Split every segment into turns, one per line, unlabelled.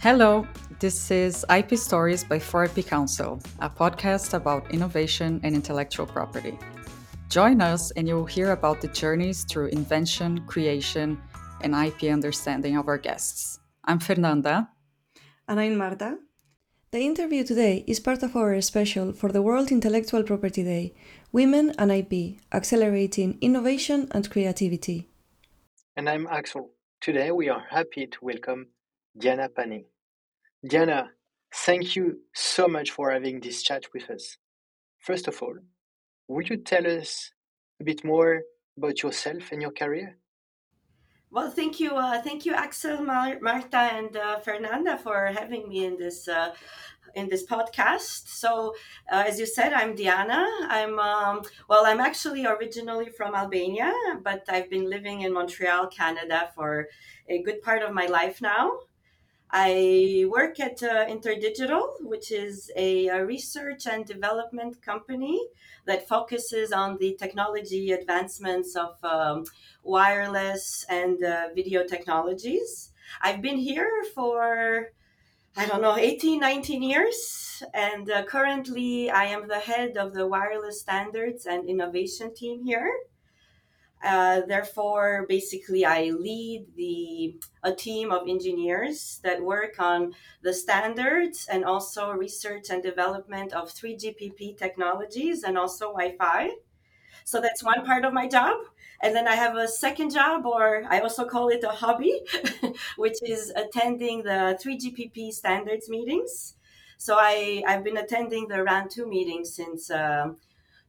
Hello, this is IP Stories by 4IP Council, a podcast about innovation and intellectual property. Join us and you'll hear about the journeys through invention, creation, and IP understanding of our guests. I'm Fernanda.
And I'm Marta. The interview today is part of our special for the World Intellectual Property Day Women and IP Accelerating Innovation and Creativity.
And I'm Axel. Today we are happy to welcome Diana Pani. Diana, thank you so much for having this chat with us. First of all, would you tell us a bit more about yourself and your career?
Well, thank you, uh, thank you, Axel, Mar- Marta, and uh, Fernanda for having me in this uh, in this podcast. So, uh, as you said, I'm Diana. I'm um, well. I'm actually originally from Albania, but I've been living in Montreal, Canada, for a good part of my life now. I work at uh, Interdigital, which is a, a, research and development company that focuses on the technology advancements of um, wireless and uh, video technologies. I've been here for, I don't know, 18, 19 years. And uh, currently, I am the head of the wireless standards and innovation team here. Uh, therefore, basically, I lead the a team of engineers that work on the standards and also research and development of 3GPP technologies and also Wi-Fi. So that's one part of my job. And then I have a second job, or I also call it a hobby, which is attending the 3GPP standards meetings. So I, I've been attending the RAN2 meetings since uh,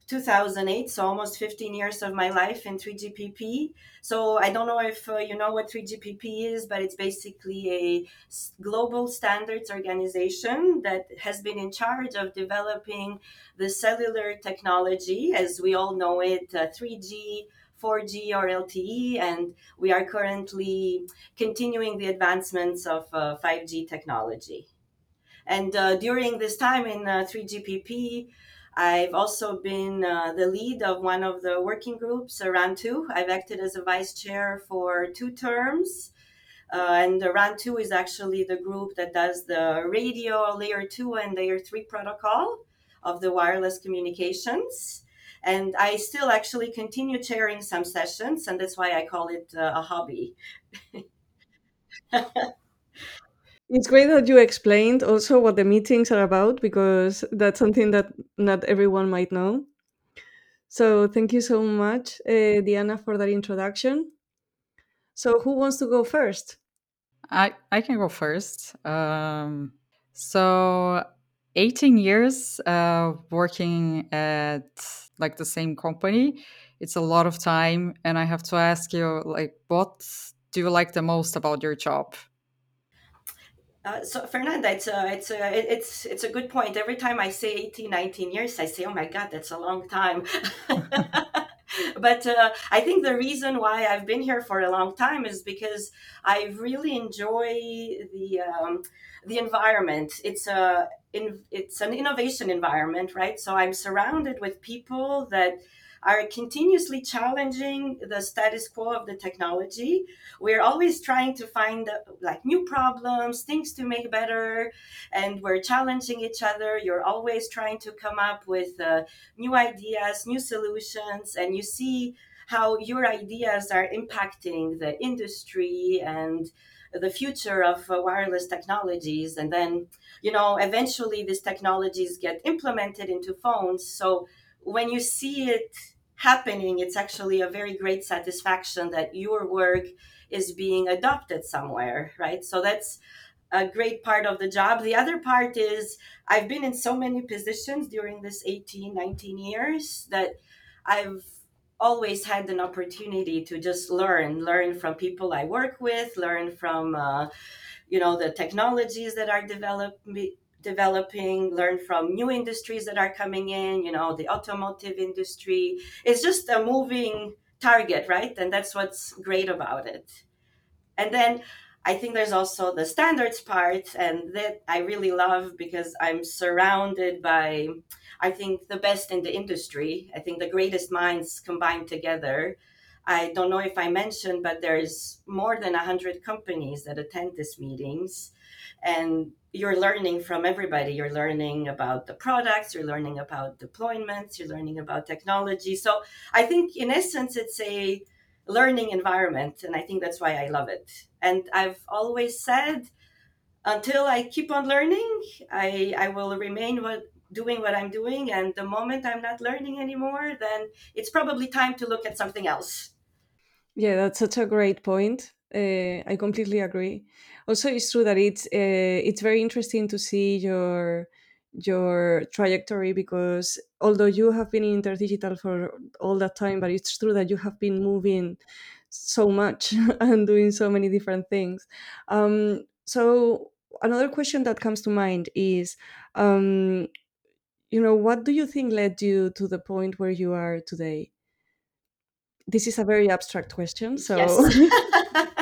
2008 so almost 15 years of my life in 3gpp so i don't know if uh, you know what 3gpp is but it's basically a global standards organization that has been in charge of developing the cellular technology as we all know it uh, 3g 4G or LTE, and we are currently continuing the advancements of uh, 5G technology. And uh, during this time in uh, 3GPP, I've also been uh, the lead of one of the working groups, around two. I've acted as a vice chair for two terms. Uh, and RAN2 is actually the group that does the radio layer two and layer three protocol of the wireless communications. And I still actually continue chairing some sessions, and that's why I call it uh, a hobby.
It's great that you explained also what the meetings are about because that's something that not everyone might know. So thank you so much, uh, Diana, for that introduction. So who wants to go first?
I I can go first. Um, so 18 years uh, working at like the same company. It's a lot of time, and I have to ask you, like, what do you like the most about your job?
Uh, so Fernanda, it's a, it's a, it's, it's a good point. Every time I say 18, 19 years, I say, oh my God, that's a long time. but uh, I think the reason why I've been here for a long time is because I really enjoy the, um, the environment. It's a, in, it's an innovation environment, right? So I'm surrounded with people that are continuously challenging the status quo of the technology. We're always trying to find like new problems, things to make better, and we're challenging each other. You're always trying to come up with uh, new ideas, new solutions, and you see how your ideas are impacting the industry and the future of uh, wireless technologies and then you know eventually these technologies get implemented into phones so when you see it happening, it's actually a very great satisfaction that your work is being adopted somewhere, right? So that's a great part of the job. The other part is I've been in so many positions during this 18, 19 years that I've always had an opportunity to just learn, learn from people I work with, learn from, uh, you know, the technologies that are developed developing, learn from new industries that are coming in, you know, the automotive industry. It's just a moving target, right? And that's what's great about it. And then I think there's also the standards part, and that I really love because I'm surrounded by, I think, the best in the industry. I think the greatest minds combined together. I don't know if I mentioned, but there's more than 100 companies that attend these meetings. And you're learning from everybody. You're learning about the products, you're learning about deployments, you're learning about technology. So I think, in essence, it's a learning environment. And I think that's why I love it. And I've always said, until I keep on learning, I, I will remain what, doing what I'm doing. And the moment I'm not learning anymore, then it's probably time to look at something else.
Yeah, that's such a great point. Uh, I completely agree. Also, it's true that it's uh, it's very interesting to see your your trajectory because although you have been in interdigital for all that time, but it's true that you have been moving so much and doing so many different things. Um, so another question that comes to mind is, um, you know, what do you think led you to the point where you are today? This is a very abstract question, so.
Yes.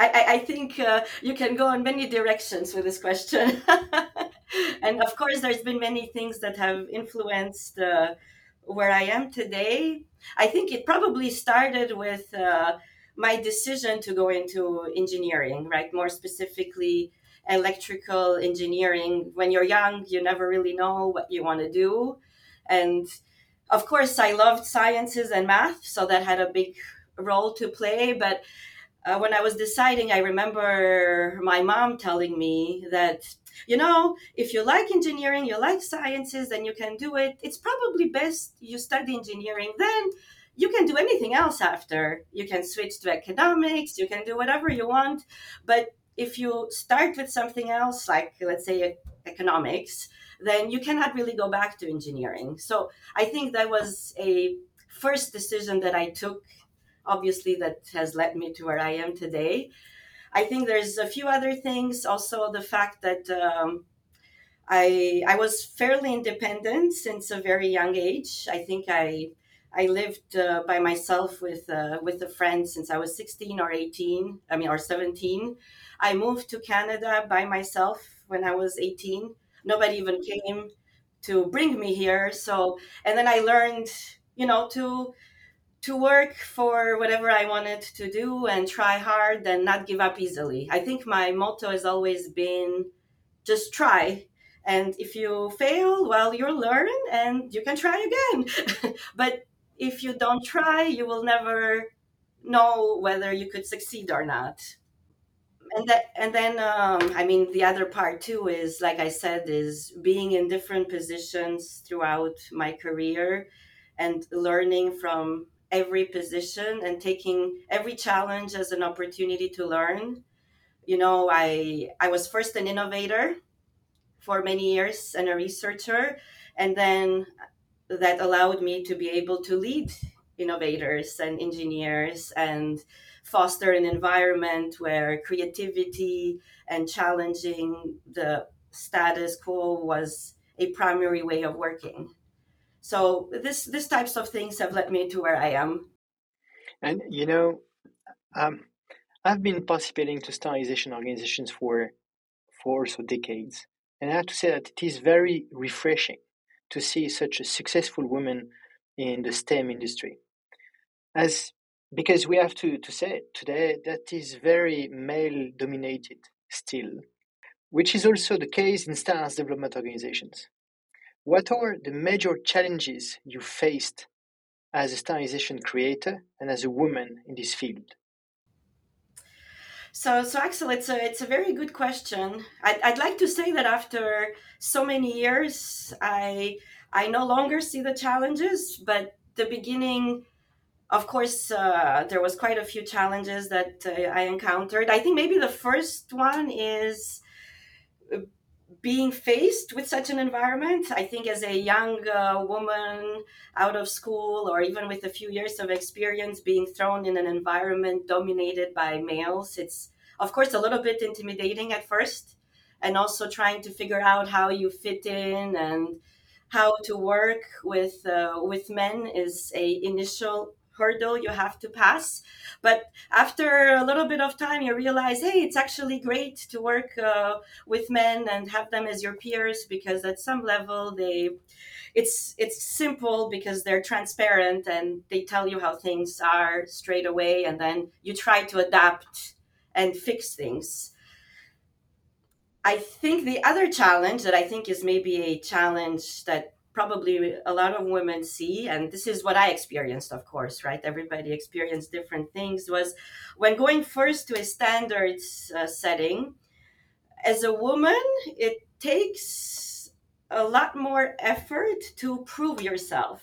I, I, think uh, you can go in many directions with this question. and of course, there's been many things that have influenced uh, where I am today. I think it probably started with uh, my decision to go into engineering, right? More specifically, electrical engineering. When you're young, you never really know what you want to do. And of course, I loved sciences and math, so that had a big role to play. But uh, when I was deciding, I remember my mom telling me that, you know, if you like engineering, you like sciences, then you can do it. It's probably best you study engineering. Then you can do anything else after. You can switch to economics, you can do whatever you want. But if you start with something else, like let's say economics, then you cannot really go back to engineering. So I think that was a first decision that I took obviously that has led me to where I am today. I think there's a few other things. Also, the fact that um, I I was fairly independent since a very young age. I think I I lived uh, by myself with uh, with a friend since I was 16 or 18. I mean, or 17. I moved to Canada by myself when I was 18. Nobody even came to bring me here. So, and then I learned, you know, to to work for whatever I wanted to do and try hard and not give up easily. I think my motto has always been just try. And if you fail, well, you'll learn and you can try again. but if you don't try, you will never know whether you could succeed or not. And that, and then, um, I mean, the other part too is, like I said, is being in different positions throughout my career and learning from every position and taking every challenge as an opportunity to learn. You know, I I was first an innovator for many years and a researcher, and then that allowed me to be able to lead innovators and engineers and foster an environment where creativity and challenging the status quo was a primary way of working. So this these types of things have led me to where I am.
And you know, um, I've been participating to standardization organizations for for so decades, and I have to say that it is very refreshing to see such a successful woman in the STEM industry. As because we have to, to say today that is very male dominated still, which is also the case in standards development organizations. What are the major challenges you faced as a standardization creator and as a woman in this field?
So, so Axel, it's a it's a very good question. I'd, I'd like to say that after so many years, I I no longer see the challenges, but the beginning, of course, uh, there was quite a few challenges that uh, I encountered. I think maybe the first one is being faced with such an environment, I think as a young uh, woman out of school or even with a few years of experience being thrown in an environment dominated by males, it's of course a little bit intimidating at first and also trying to figure out how you fit in and how to work with uh, with men is a initial hurdle you have to pass. But after a little bit of time, you realize, hey, it's actually great to work uh, with men and have them as your peers because at some level they it's it's simple because they're transparent and they tell you how things are straight away and then you try to adapt and fix things i think the other challenge that i think is maybe a challenge that probably a lot of women see and this is what i experienced of course right? Everybody experienced different things. Was when going first to a standards uh, setting as a woman it takes a lot more effort to prove yourself.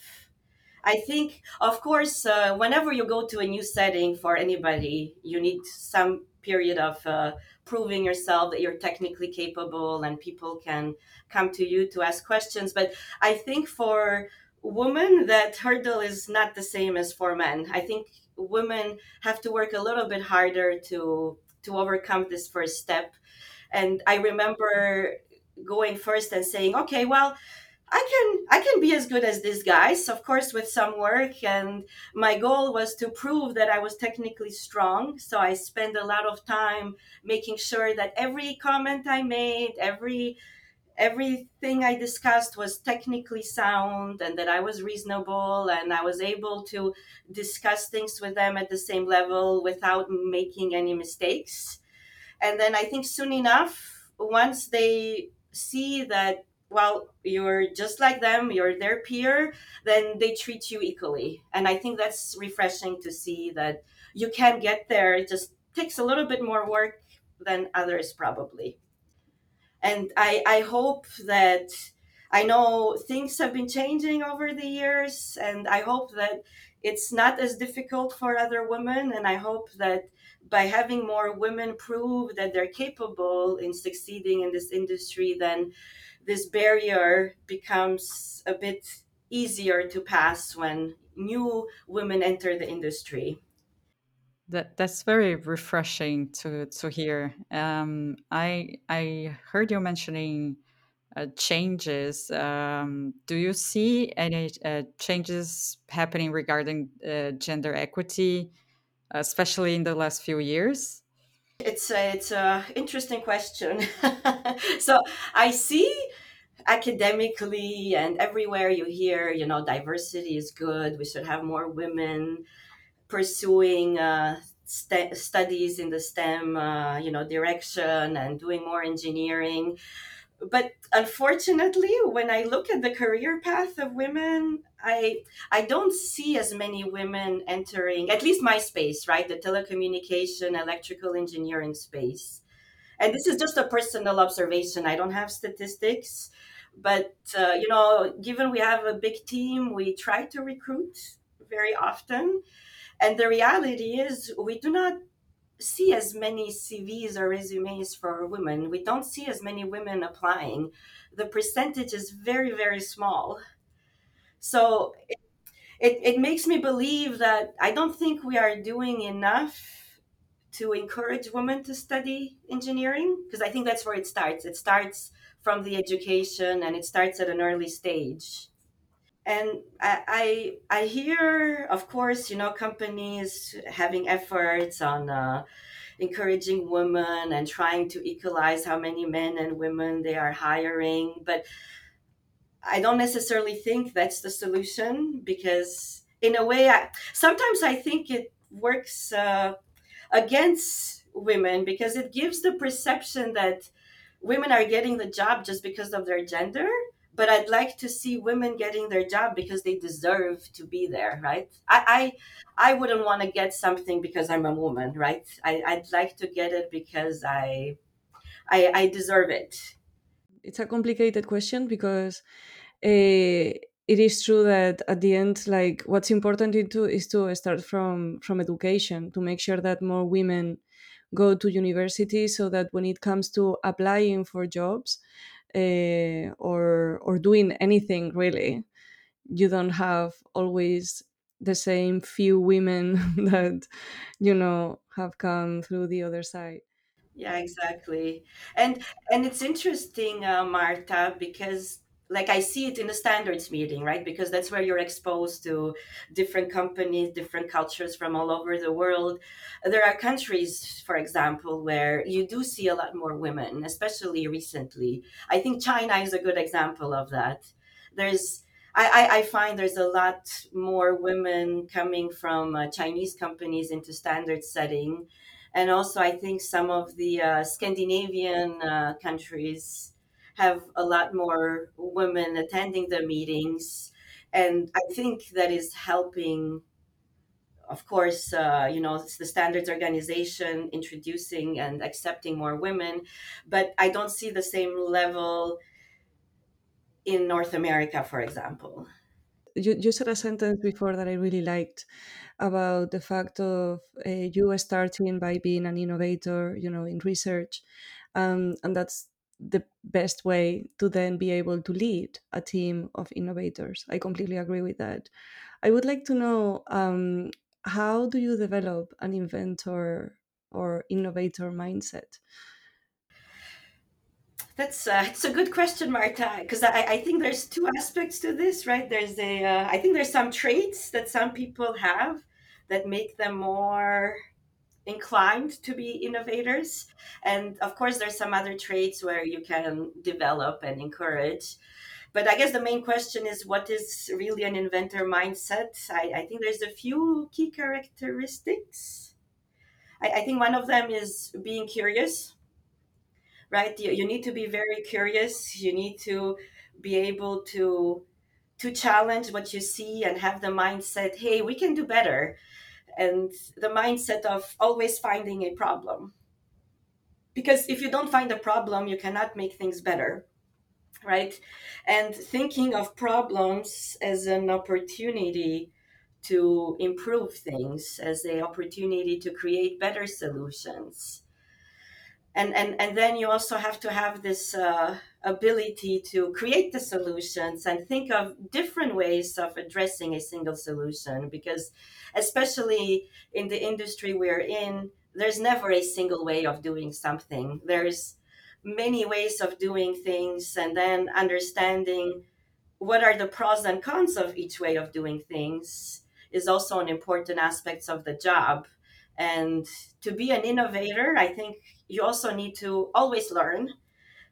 I think of course uh, whenever you go to a new setting for anybody you need some period of uh, proving yourself that you're technically capable and people can come to you to ask questions. But i think for women that hurdle is not the same as for men. I think women have to work a little bit harder to to overcome this first step. And i remember going first and saying okay well i can i can be as good as these guys. Of course with some work and my goal was to prove that i was technically strong. So i spent a lot of time making sure that every comment i made every everything i discussed was technically sound and that i was reasonable and i was able to discuss things with them at the same level without making any mistakes. And then i think soon enough once they see that well you're just like them you're their peer then they treat you equally. And i think that's refreshing to see that you can get there. It just takes a little bit more work than others probably. And i i hope that i know things have been changing over the years and i hope that it's not as difficult for other women. And i hope that by having more women prove that they're capable in succeeding in this industry, then this barrier becomes a bit easier to pass when new women enter the industry.
That that's very refreshing to to hear. Um, I I heard you mentioning uh, changes. Um, do you see any uh, changes happening regarding uh, gender equity especially in the last few years?
It's a, it's a interesting question. so I see academically and everywhere you hear, you know, diversity is good. We should have more women pursuing uh, st- studies in the STEM, uh, you know, direction and doing more engineering but unfortunately when i look at the career path of women i i don't see as many women entering at least my space right? The telecommunication electrical engineering space. And this is just a personal observation. I don't have statistics but uh, you know given we have a big team we try to recruit very often. And the reality is we do not see as many CVs or resumes for women. We don't see as many women applying. The percentage is very, very small. So it, it, it makes me believe that I don't think we are doing enough to encourage women to study engineering because I think that's where it starts. It starts from the education and it starts at an early stage and I, I, I hear, of course, you know, companies having efforts on uh, encouraging women and trying to equalize how many men and women they are hiring, but I don't necessarily think that's the solution because, in a way, I, sometimes I think it works uh, against women because it gives the perception that women are getting the job just because of their gender but I'd like to see women getting their job because they deserve to be there, right? I I, I wouldn't want to get something because I'm a woman, right? I, I'd like to get it because I, I I deserve it.
It's a complicated question because uh, it is true that at the end, like what's important to is to start from from education to make sure that more women go to university so that when it comes to applying for jobs uh, or or doing anything really. You don't have always the same few women that you know have come through the other side.
Yeah exactly. And and it's interesting uh, marta because like I see it in the standards meeting, right? Because that's where you're exposed to different companies, different cultures from all over the world. There are countries, for example, where you do see a lot more women, especially recently. I think China is a good example of that. There's I, I, find there's a lot more women coming from uh, Chinese companies into standard setting. And also, I think some of the uh, Scandinavian uh, countries have a lot more women attending the meetings. And I think that is helping, of course, uh, you know, the standards organization introducing and accepting more women. But I don't see the same level in North America, for example.
You, you said a sentence before that I really liked about the fact of uh, you starting by being an innovator, you know, in research, um, and that's the best way to then be able to lead a team of innovators. I completely agree with that. I would like to know um, how do you develop an inventor or innovator mindset?
That's uh, it's a good question, Marta, because I, I think there's two aspects to this, right? There's a uh, I think there's some traits that some people have that make them more inclined to be innovators. And of course, there's some other traits where you can develop and encourage. But I guess the main question is what is really an inventor mindset? I, I think there's a few key characteristics. I, I think one of them is being curious, right? You, you need to be very curious. You need to be able to to challenge what you see and have the mindset hey we can do better and the mindset of always finding a problem. Because if you don't find a problem, you cannot make things better, right? And thinking of problems as an opportunity to improve things, as an opportunity to create better solutions and and and then you also have to have this uh, ability to create the solutions and think of different ways of addressing a single solution because especially in the industry we're in there's never a single way of doing something. There's many ways of doing things and then understanding what are the pros and cons of each way of doing things is also an important aspect of the job. And to be an innovator i think you also need to always learn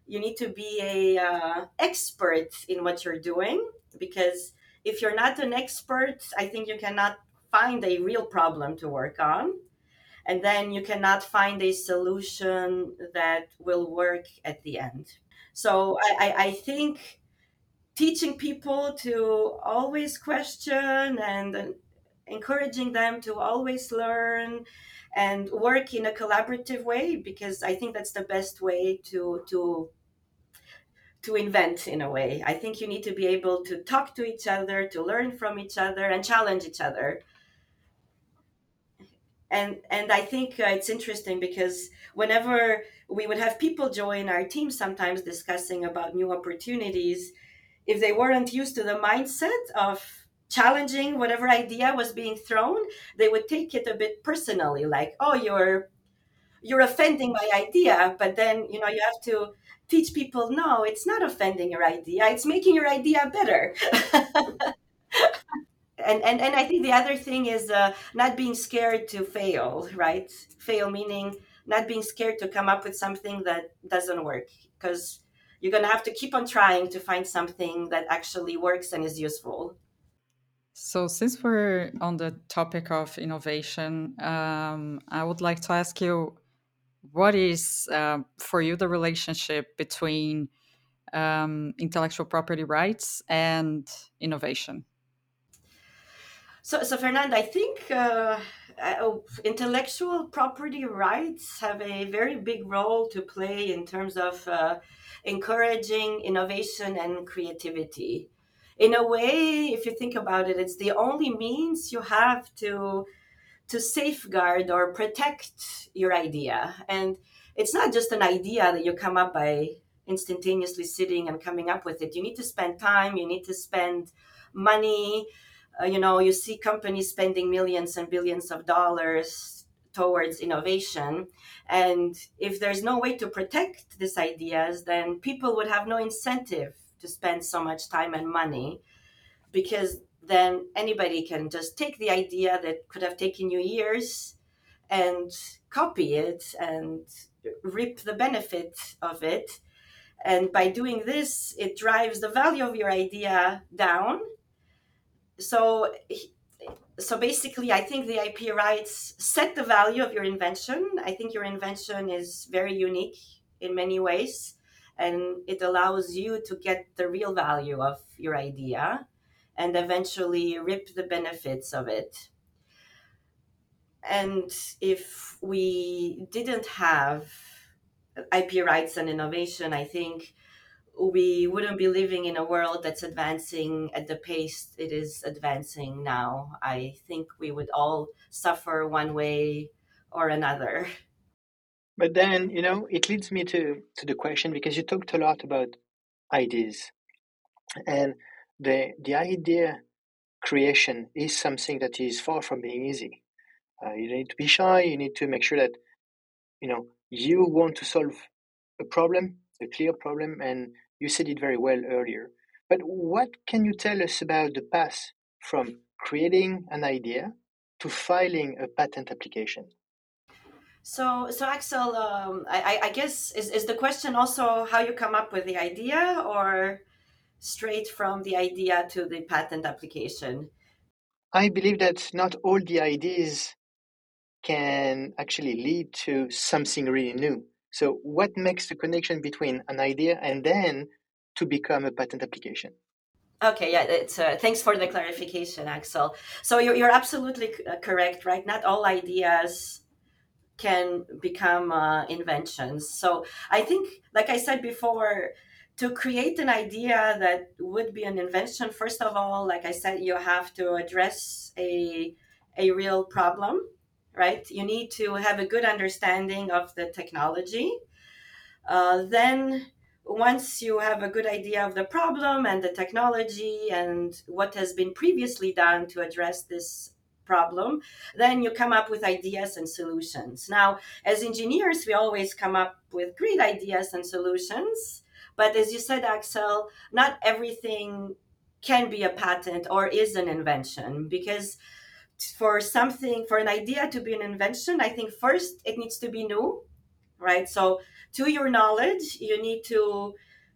you need to be a uh, expert in what you're doing because if you're not an expert i think you cannot find a real problem to work on. And then you cannot find a solution that will work at the end. So i, I, I think teaching people to always question and encouraging them to always learn and work in a collaborative way because I think that's the best way to to to invent in a way. I think you need to be able to talk to each other, to learn from each other, and challenge each other. And and I think uh, it's interesting because whenever we would have people join our team, sometimes discussing about new opportunities, if they weren't used to the mindset of challenging whatever idea was being thrown they would take it a bit personally like oh you're you're offending my idea but then you know you have to teach people no it's not offending your idea it's making your idea better. And, and and i think the other thing is uh, not being scared to fail right? Fail meaning not being scared to come up with something that doesn't work because you're going to have to keep on trying to find something that actually works and is useful
so, since we're on the topic of innovation, um, I would like to ask you what is uh, for you the relationship between um, intellectual property rights and innovation?
So, so Fernanda, I think uh, uh, intellectual property rights have a very big role to play in terms of uh, encouraging innovation and creativity in a way if you think about it it's the only means you have to to safeguard or protect your idea. And it's not just an idea that you come up by instantaneously sitting and coming up with it. You need to spend time you need to spend money. Uh, you know you see companies spending millions and billions of dollars towards innovation. And if there's no way to protect these ideas then people would have no incentive to spend so much time and money because then anybody can just take the idea that could have taken you years and copy it and reap the benefit of it. And by doing this, it drives the value of your idea down. So, so basically, I think the IP rights set the value of your invention. I think your invention is very unique in many ways, and it allows you to get the real value of your idea and eventually reap the benefits of it. And if we didn't have IP rights and innovation, I think we wouldn't be living in a world that's advancing at the pace it is advancing now. I think we would all suffer one way or another.
But then, you know, it leads me to, to the question because you talked a lot about ideas. And the the idea creation is something that is far from being easy. Uh, you need to be shy. You need to make sure that you know you want to solve a problem, a clear problem, and you said it very well earlier. But what can you tell us about the path from creating an idea to filing a patent application?
So, so Axel, um, I, I guess is, is the question also how you come up with the idea, or straight from the idea to the patent application?
I believe that not all the ideas can actually lead to something really new. So, what makes the connection between an idea and then to become a patent application?
Okay, yeah, it's uh, thanks for the clarification, Axel. So you're you're absolutely uh, correct, right? Not all ideas can become uh, inventions. So I think, like I said before, to create an idea that would be an invention first of all like i said you have to address a a real problem right you need to have a good understanding of the technology uh, then once you have a good idea of the problem and the technology and what has been previously done to address this problem then you come up with ideas and solutions now as engineers we always come up with great ideas and solutions but as you said, Axel, not everything can be a patent or is an invention because for something, for an idea to be an invention, I think first it needs to be new, right? So, to your knowledge, you need to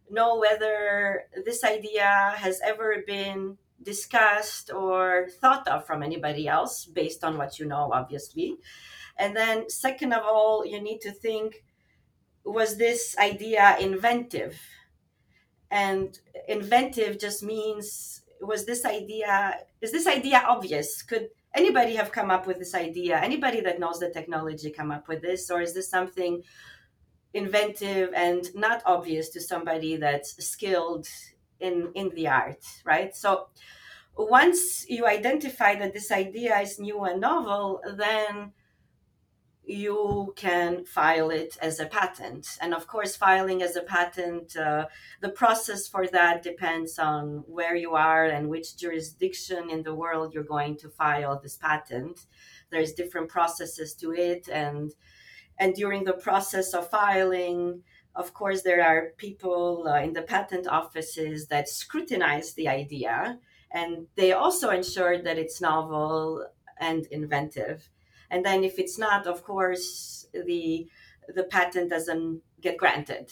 know whether this idea has ever been discussed or thought of from anybody else based on what you know, obviously. And then, second of all, you need to think was this idea inventive? And inventive just means was this idea is this idea obvious? Could anybody have come up with this idea? Anybody that knows the technology come up with this, or is this something inventive and not obvious to somebody that's skilled in in the art, right? So once you identify that this idea is new and novel, then you can file it as a patent. And of course, filing as a patent, uh, the process for that depends on where you are and which jurisdiction in the world you're going to file this patent. There's different processes to it, and and during the process of filing, of course, there are people uh, in the patent offices that scrutinize the idea, and they also ensure that it's novel and inventive. And then if it's not of course the the patent doesn't get granted.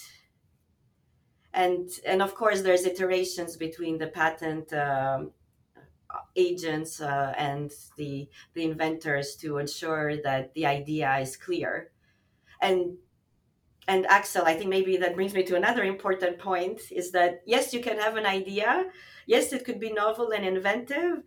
And and of course there's iterations between the patent um, agents uh, and the the inventors to ensure that the idea is clear. And and axel i think maybe that brings me to another important point is that yes you can have an idea. Yes it could be novel and inventive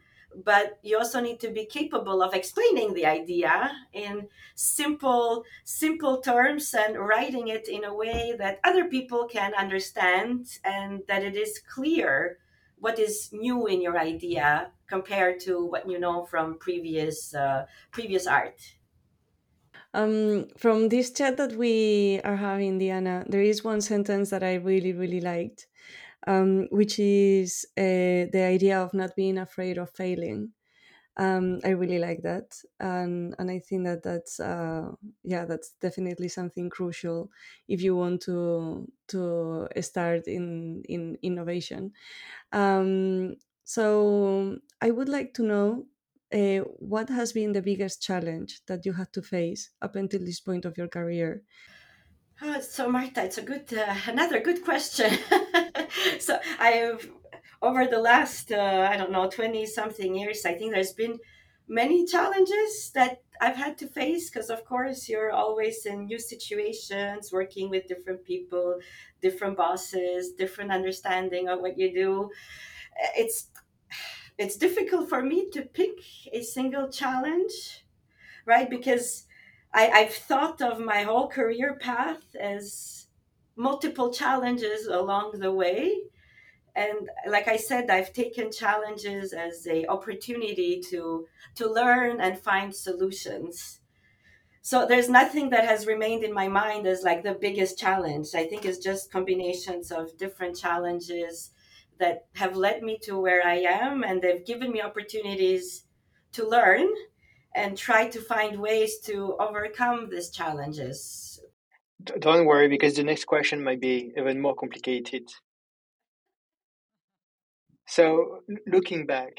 but you also need to be capable of explaining the idea in simple simple terms and writing it in a way that other people can understand and that it is clear what is new in your idea compared to what you know from previous uh, previous art
um, from this chat that we are having diana there is one sentence that i really really liked um, which is uh, the idea of not being afraid of failing. um, I really like that, and and I think that that's uh, yeah that's definitely something crucial if you want to to start in in innovation. Um, so I would like to know uh, what has been the biggest challenge that you had to face up until this point of your career.
Oh, so Marta, it's a good uh, another good question. so I've over the last uh, I don't know twenty something years, I think there's been many challenges that I've had to face because, of course, you're always in new situations, working with different people, different bosses, different understanding of what you do. It's it's difficult for me to pick a single challenge, right? Because I, I've thought of my whole career path as multiple challenges along the way. And like i said i've taken challenges as a opportunity to to learn and find solutions. So there's nothing that has remained in my mind as like the biggest challenge. I think it's just combinations of different challenges that have led me to where i am and they've given me opportunities to learn and try to find ways to overcome these challenges
don't worry because the next question might be even more complicated so, looking back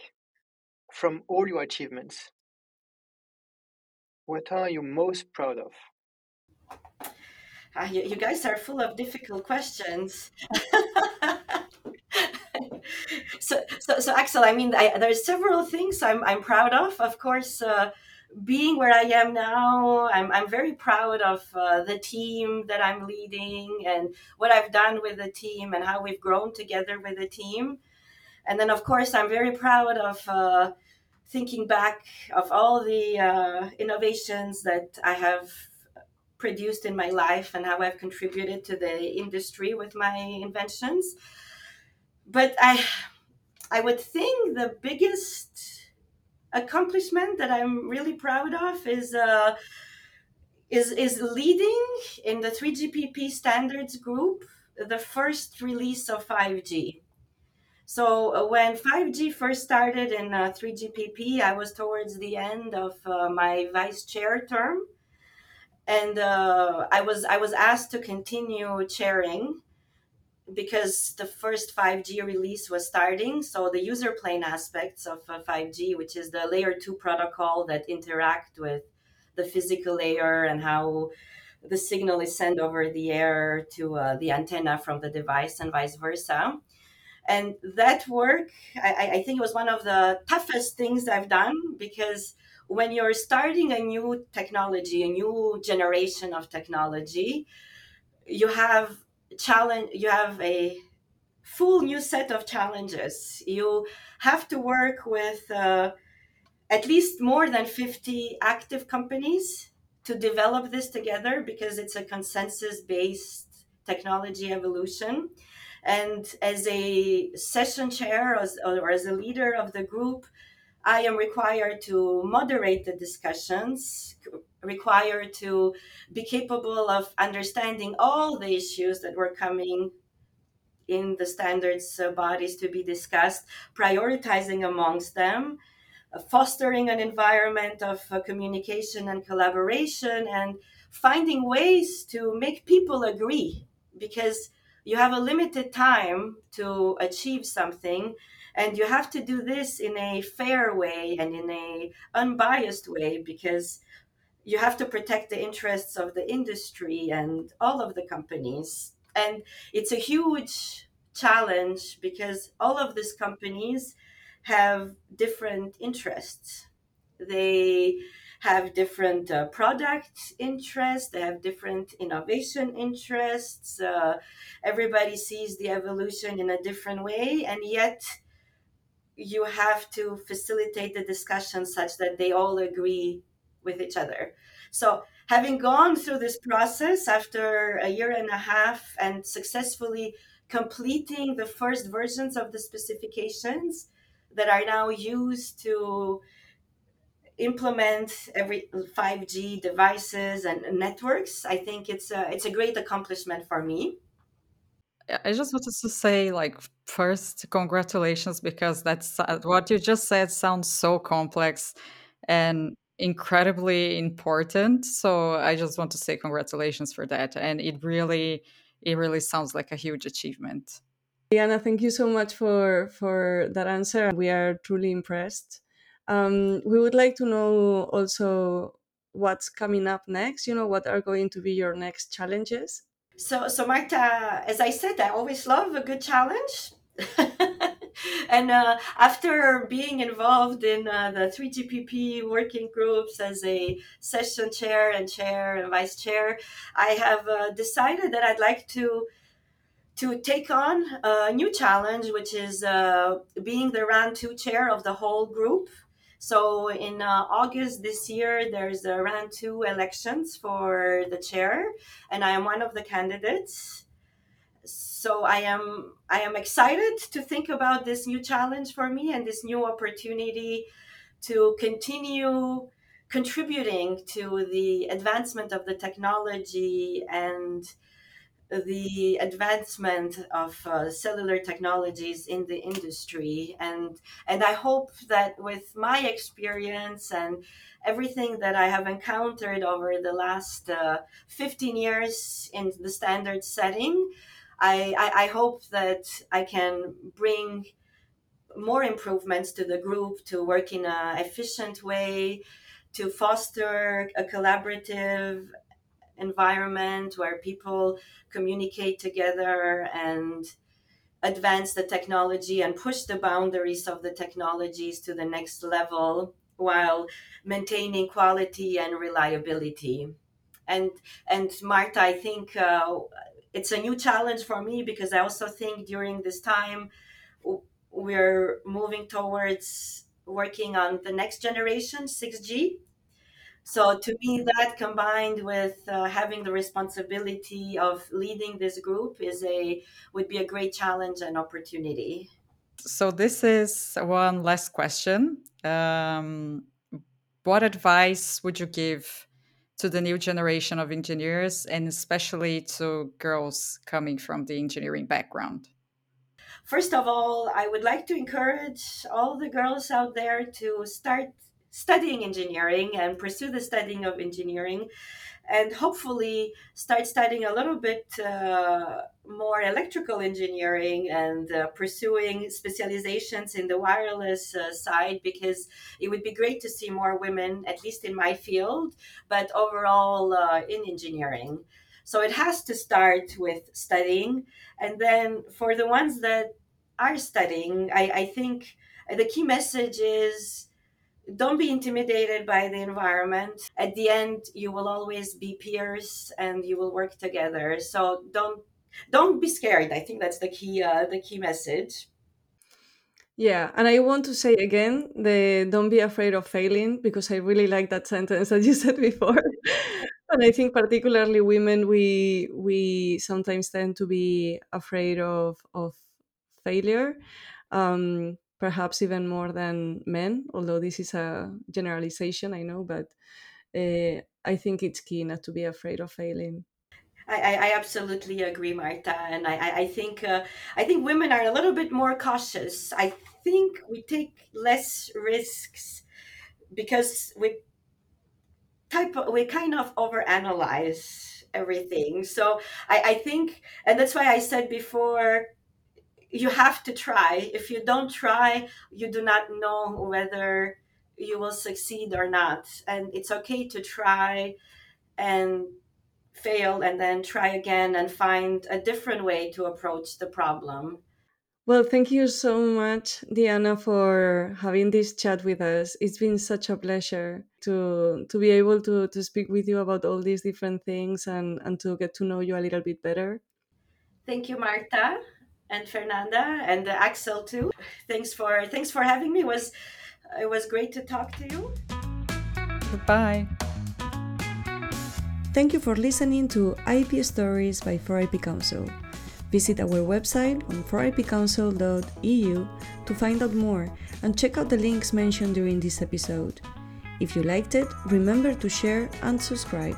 from all your achievements, what are you most proud of?
Uh, you, you, guys are full of difficult questions. so, so, so, Axel, I mean, I, there's several things I'm, I'm proud of. Of course, uh, being where I am now, I'm, I'm very proud of uh, the team that I'm leading and what I've done with the team and how we've grown together with the team. And then, of course, I'm very proud of uh, thinking back of all the uh, innovations that I have produced in my life and how I've contributed to the industry with my inventions. But I, I would think the biggest accomplishment that I'm really proud of is uh, is is leading in the 3GPP standards group the first release of 5G. So uh, when 5G first started in uh, 3GPP, I was towards the end of uh, my vice chair term, and uh, I was I was asked to continue chairing because the first 5G release was starting. So the user plane aspects of 5G, uh, which is the layer two protocol that interact with the physical layer and how the signal is sent over the air to uh, the antenna from the device and vice versa and that work I, I think it was one of the toughest things i've done because when you're starting a new technology a new generation of technology you have challenge you have a full new set of challenges. You have to work with uh, at least more than 50 active companies to develop this together because it's a consensus based technology evolution. And as a session chair or as a leader of the group, I am required to moderate the discussions, required to be capable of understanding all the issues that were coming in the standards uh, bodies to be discussed, prioritizing amongst them, uh, fostering an environment of uh, communication and collaboration, and finding ways to make people agree. Because you have a limited time to achieve something and you have to do this in a fair way and in a unbiased way because you have to protect the interests of the industry and all of the companies and it's a huge challenge because all of these companies have different interests they have different uh, product interests, they have different innovation interests. Uh, everybody sees the evolution in a different way, and yet you have to facilitate the discussion such that they all agree with each other. So, having gone through this process after a year and a half and successfully completing the first versions of the specifications that are now used to implement every 5G devices and networks. I think it's a, it's a great accomplishment for me.
I just wanted to say, like, first, congratulations, because that's what you just said sounds so complex and incredibly important. So I just want to say congratulations for that. And it really, it really sounds like a huge achievement.
Diana, thank you so much for for that answer. We are truly impressed. Um, we would like to know also what's coming up next. You know, what are going to be your next challenges?
So, so Marta, as I said, I always love a good challenge. and uh, after being involved in uh, the 3GPP working groups as a session chair and chair and vice chair, I have uh, decided that I'd like to to take on a new challenge, which is uh, being the RAN2 chair of the whole group. So in uh, August this year, there's a RAN2 elections for the chair, and I am one of the candidates. So I am I am excited to think about this new challenge for me and this new opportunity to continue contributing to the advancement of the technology and the advancement of uh, cellular technologies in the industry. And and i hope that with my experience and everything that i have encountered over the last uh, 15 years in the standard setting I, I, I hope that i can bring more improvements to the group to work in an efficient way to foster a collaborative environment where people communicate together and advance the technology and push the boundaries of the technologies to the next level while maintaining quality and reliability. And and marta i think uh, it's a new challenge for me because i also think during this time we're moving towards working on the next generation 6g so to me, that combined with uh, having the responsibility of leading this group is a would be a great challenge and opportunity.
So this is one last question. Um, what advice would you give to the new generation of engineers, and especially to girls coming from the engineering background?
First of all, I would like to encourage all the girls out there to start studying engineering and pursue the studying of engineering and hopefully start studying a little bit uh, more electrical engineering and uh, pursuing specializations in the wireless uh, side because it would be great to see more women at least in my field but overall uh, in engineering. So it has to start with studying. And then for the ones that are studying i, I think the key message is don't be intimidated by the environment. At the end you will always be peers and you will work together. So don't don't be scared. I think that's the key uh, the key message.
Yeah and i want to say again the don't be afraid of failing because i really like that sentence that you said before. And i think particularly women we we sometimes tend to be afraid of of failure. Um, perhaps even more than men, although this is a generalization, I know, but uh, I think it's key not to be afraid of failing.
I, I absolutely agree, Marta, and I, I think uh, I think women are a little bit more cautious. I think we take less risks because we type we kind of overanalyze everything. So I, I think, and that's why I said before, you have to try. If you don't try, you do not know whether you will succeed or not. And it's okay to try and fail and then try again and find a different way to approach the problem.
Well, thank you so much, Diana, for having this chat with us. It's been such a pleasure to to be able to to speak with you about all these different things and and to get to know you a little bit better.
Thank you, Marta and Fernanda and Axel too. Thanks for thanks for having me. It was it was great to talk to you.
Goodbye.
Thank you for listening to IP Stories by 4IP Council. Visit our website on 4ipcouncil.eu to find out more and check out the links mentioned during this episode. If you liked it, remember to share and subscribe.